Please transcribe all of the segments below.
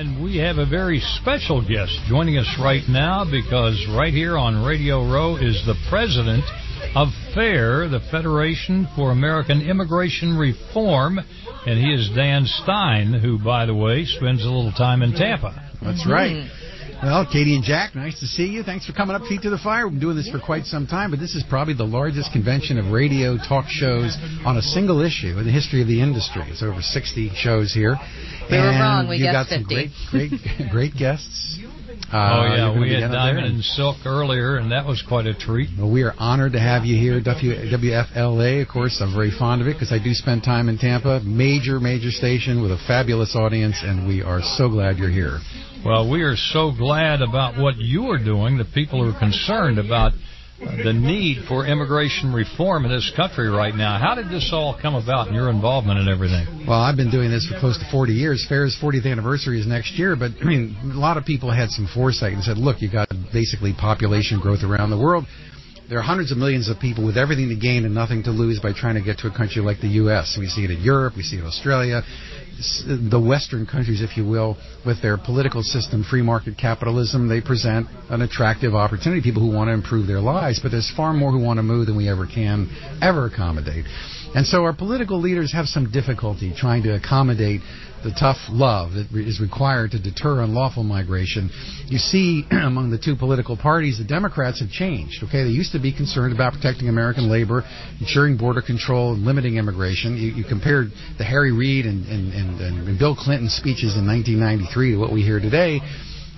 And we have a very special guest joining us right now because right here on Radio Row is the president of FAIR, the Federation for American Immigration Reform, and he is Dan Stein, who, by the way, spends a little time in Tampa. That's right. Mm-hmm. Well, Katie and Jack, nice to see you. Thanks for coming up, Feet to the Fire. We've been doing this for quite some time, but this is probably the largest convention of radio talk shows on a single issue in the history of the industry. It's over 60 shows here. We were and wrong. We you got guessed some 50. great, great, great guests. Uh, oh, yeah, we had Diamond and- Silk earlier, and that was quite a treat. Well, we are honored to have you here, W- WFLA. Of course, I'm very fond of it because I do spend time in Tampa. Major, major station with a fabulous audience, and we are so glad you're here. Well, we are so glad about what you are doing, the people who are concerned about the need for immigration reform in this country right now. How did this all come about and your involvement in everything? Well, I've been doing this for close to 40 years. Fair's 40th anniversary is next year, but I mean, a lot of people had some foresight and said, look, you got basically population growth around the world. There are hundreds of millions of people with everything to gain and nothing to lose by trying to get to a country like the U.S. We see it in Europe, we see it in Australia, the Western countries, if you will, with their political system, free market capitalism, they present an attractive opportunity. People who want to improve their lives, but there's far more who want to move than we ever can ever accommodate. And so our political leaders have some difficulty trying to accommodate the tough love that is required to deter unlawful migration. You see among the two political parties, the Democrats have changed. Okay, they used to be concerned about protecting American labor, ensuring border control, and limiting immigration. You, you compared the Harry Reid and, and, and, and Bill Clinton speeches in 1993 to what we hear today.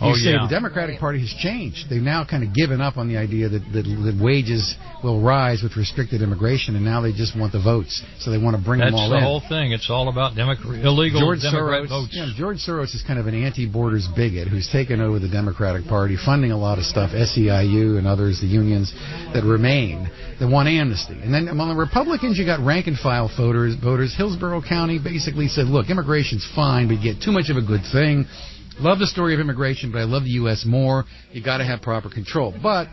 Oh, you Oh, say yeah. the Democratic Party has changed. They've now kind of given up on the idea that, that, that wages will rise with restricted immigration, and now they just want the votes. So they want to bring That's them all in. That's the whole thing. It's all about Democrat, illegal George Democrat Soros, votes. yeah, George Soros is kind of an anti-borders bigot who's taken over the Democratic Party, funding a lot of stuff, SEIU and others, the unions that remain that want amnesty. And then among the Republicans, you got rank and file voters. Voters, Hillsborough County basically said, "Look, immigration's fine, but you get too much of a good thing. Love the story of immigration, but I love the U.S. more. You got to have proper control." But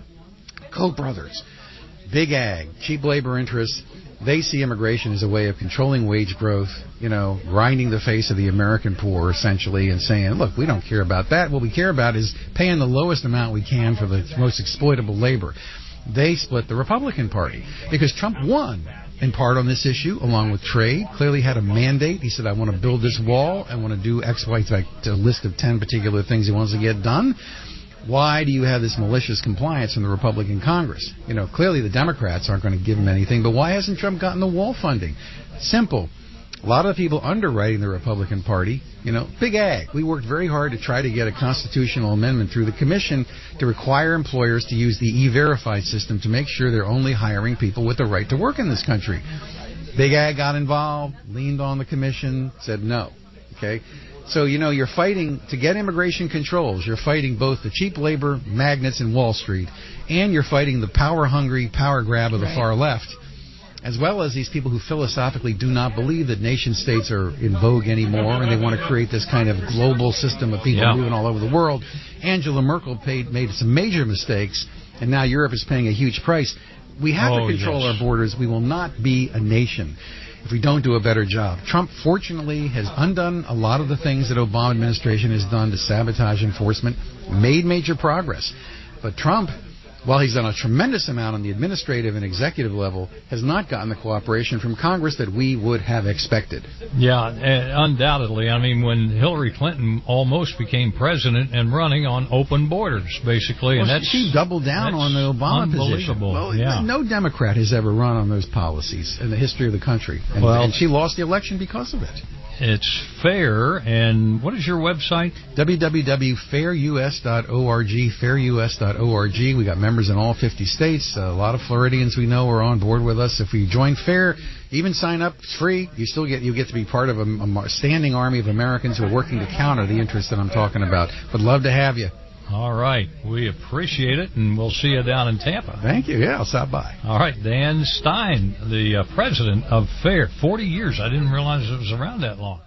Koch brothers, big ag, cheap labor interests, they see immigration as a way of controlling wage growth, you know, grinding the face of the American poor essentially and saying, look, we don't care about that. What we care about is paying the lowest amount we can for the most exploitable labor. They split the Republican Party because Trump won in part on this issue, along with trade. Clearly had a mandate. He said, I want to build this wall. I want to do X, Y, Z, like a list of 10 particular things he wants to get done why do you have this malicious compliance in the Republican Congress? You know, clearly the Democrats aren't going to give him anything, but why hasn't Trump gotten the wall funding? Simple. A lot of the people underwriting the Republican Party, you know, big ag. We worked very hard to try to get a constitutional amendment through the commission to require employers to use the e-verify system to make sure they're only hiring people with the right to work in this country. Big ag got involved, leaned on the commission, said no. Okay? So, you know, you're fighting to get immigration controls. You're fighting both the cheap labor magnates in Wall Street and you're fighting the power hungry power grab of the far left, as well as these people who philosophically do not believe that nation states are in vogue anymore and they want to create this kind of global system of people Yeah. moving all over the world. Angela Merkel paid, made some major mistakes and now Europe is paying a huge price. We have Oh, to control yes. our borders. We will not be a nation if we don't do a better job. Trump, fortunately, has undone a lot of the things that Obama administration has done to sabotage enforcement, made major progress. But Trump, while he's done a tremendous amount on the administrative and executive level, has not gotten the cooperation from Congress that we would have expected. Yeah, uh, undoubtedly. I mean, when Hillary Clinton almost became president and running on open borders, basically, and Well, that's she doubled down on the Obama position. unbelievable. Well, yeah. no Democrat has ever run on those policies in the history of the country, and, Well- and she lost the election because of it. It's fair. And what is your website? www.fairus.org, fairus.org. We got members in all 50 states. A lot of Floridians we know are on board with us. If you join Fair, even sign up, it's free. You still get you get to be part of a, a standing army of Americans who are working to counter the interests that I'm talking about. Would love to have you. All right. We appreciate it, and we'll see you down in Tampa. Thank you. Yeah, I'll stop by. All right. Dan Stein, the uh, president of FAIR. 40 years. I didn't realize it was around that long.